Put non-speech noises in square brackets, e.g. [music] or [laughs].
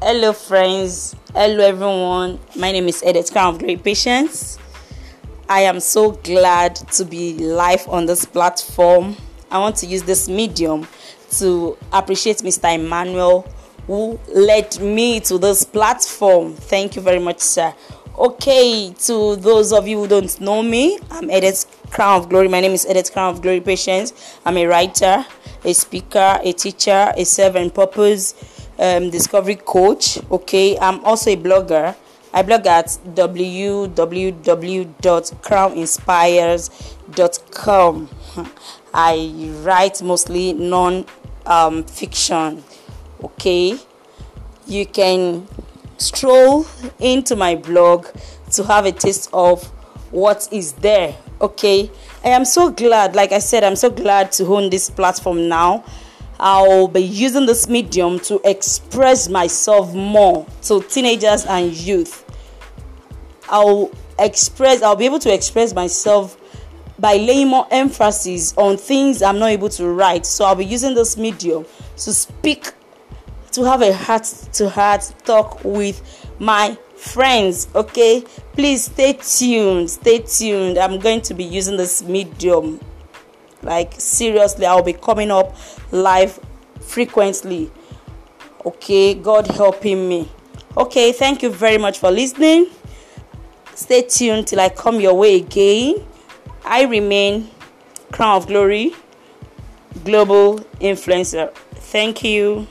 Hello, friends. Hello, everyone. My name is Edith Crown of Glory Patience. I am so glad to be live on this platform. I want to use this medium to appreciate Mr. Emmanuel who led me to this platform. Thank you very much, sir. Okay, to those of you who don't know me, I'm Edith Crown of Glory. My name is Edith Crown of Glory Patience. I'm a writer, a speaker, a teacher, a servant purpose um, discovery coach. Okay, I'm also a blogger. I blog at www.crowninspires.com. [laughs] I write mostly non um, fiction. Okay, you can stroll into my blog to have a taste of what is there. Okay, I am so glad, like I said, I'm so glad to own this platform now. I'll be using this medium to express myself more to teenagers and youth. I'll express, I'll be able to express myself by laying more emphasis on things I'm not able to write. So I'll be using this medium to speak, to have a heart to heart talk with my friends. Okay, please stay tuned, stay tuned. I'm going to be using this medium like seriously i'll be coming up live frequently. Okay god helping me. Okay thank you very much for listening. Stay tuned till i come your way again. I remain crown of glory global influencer. Thank you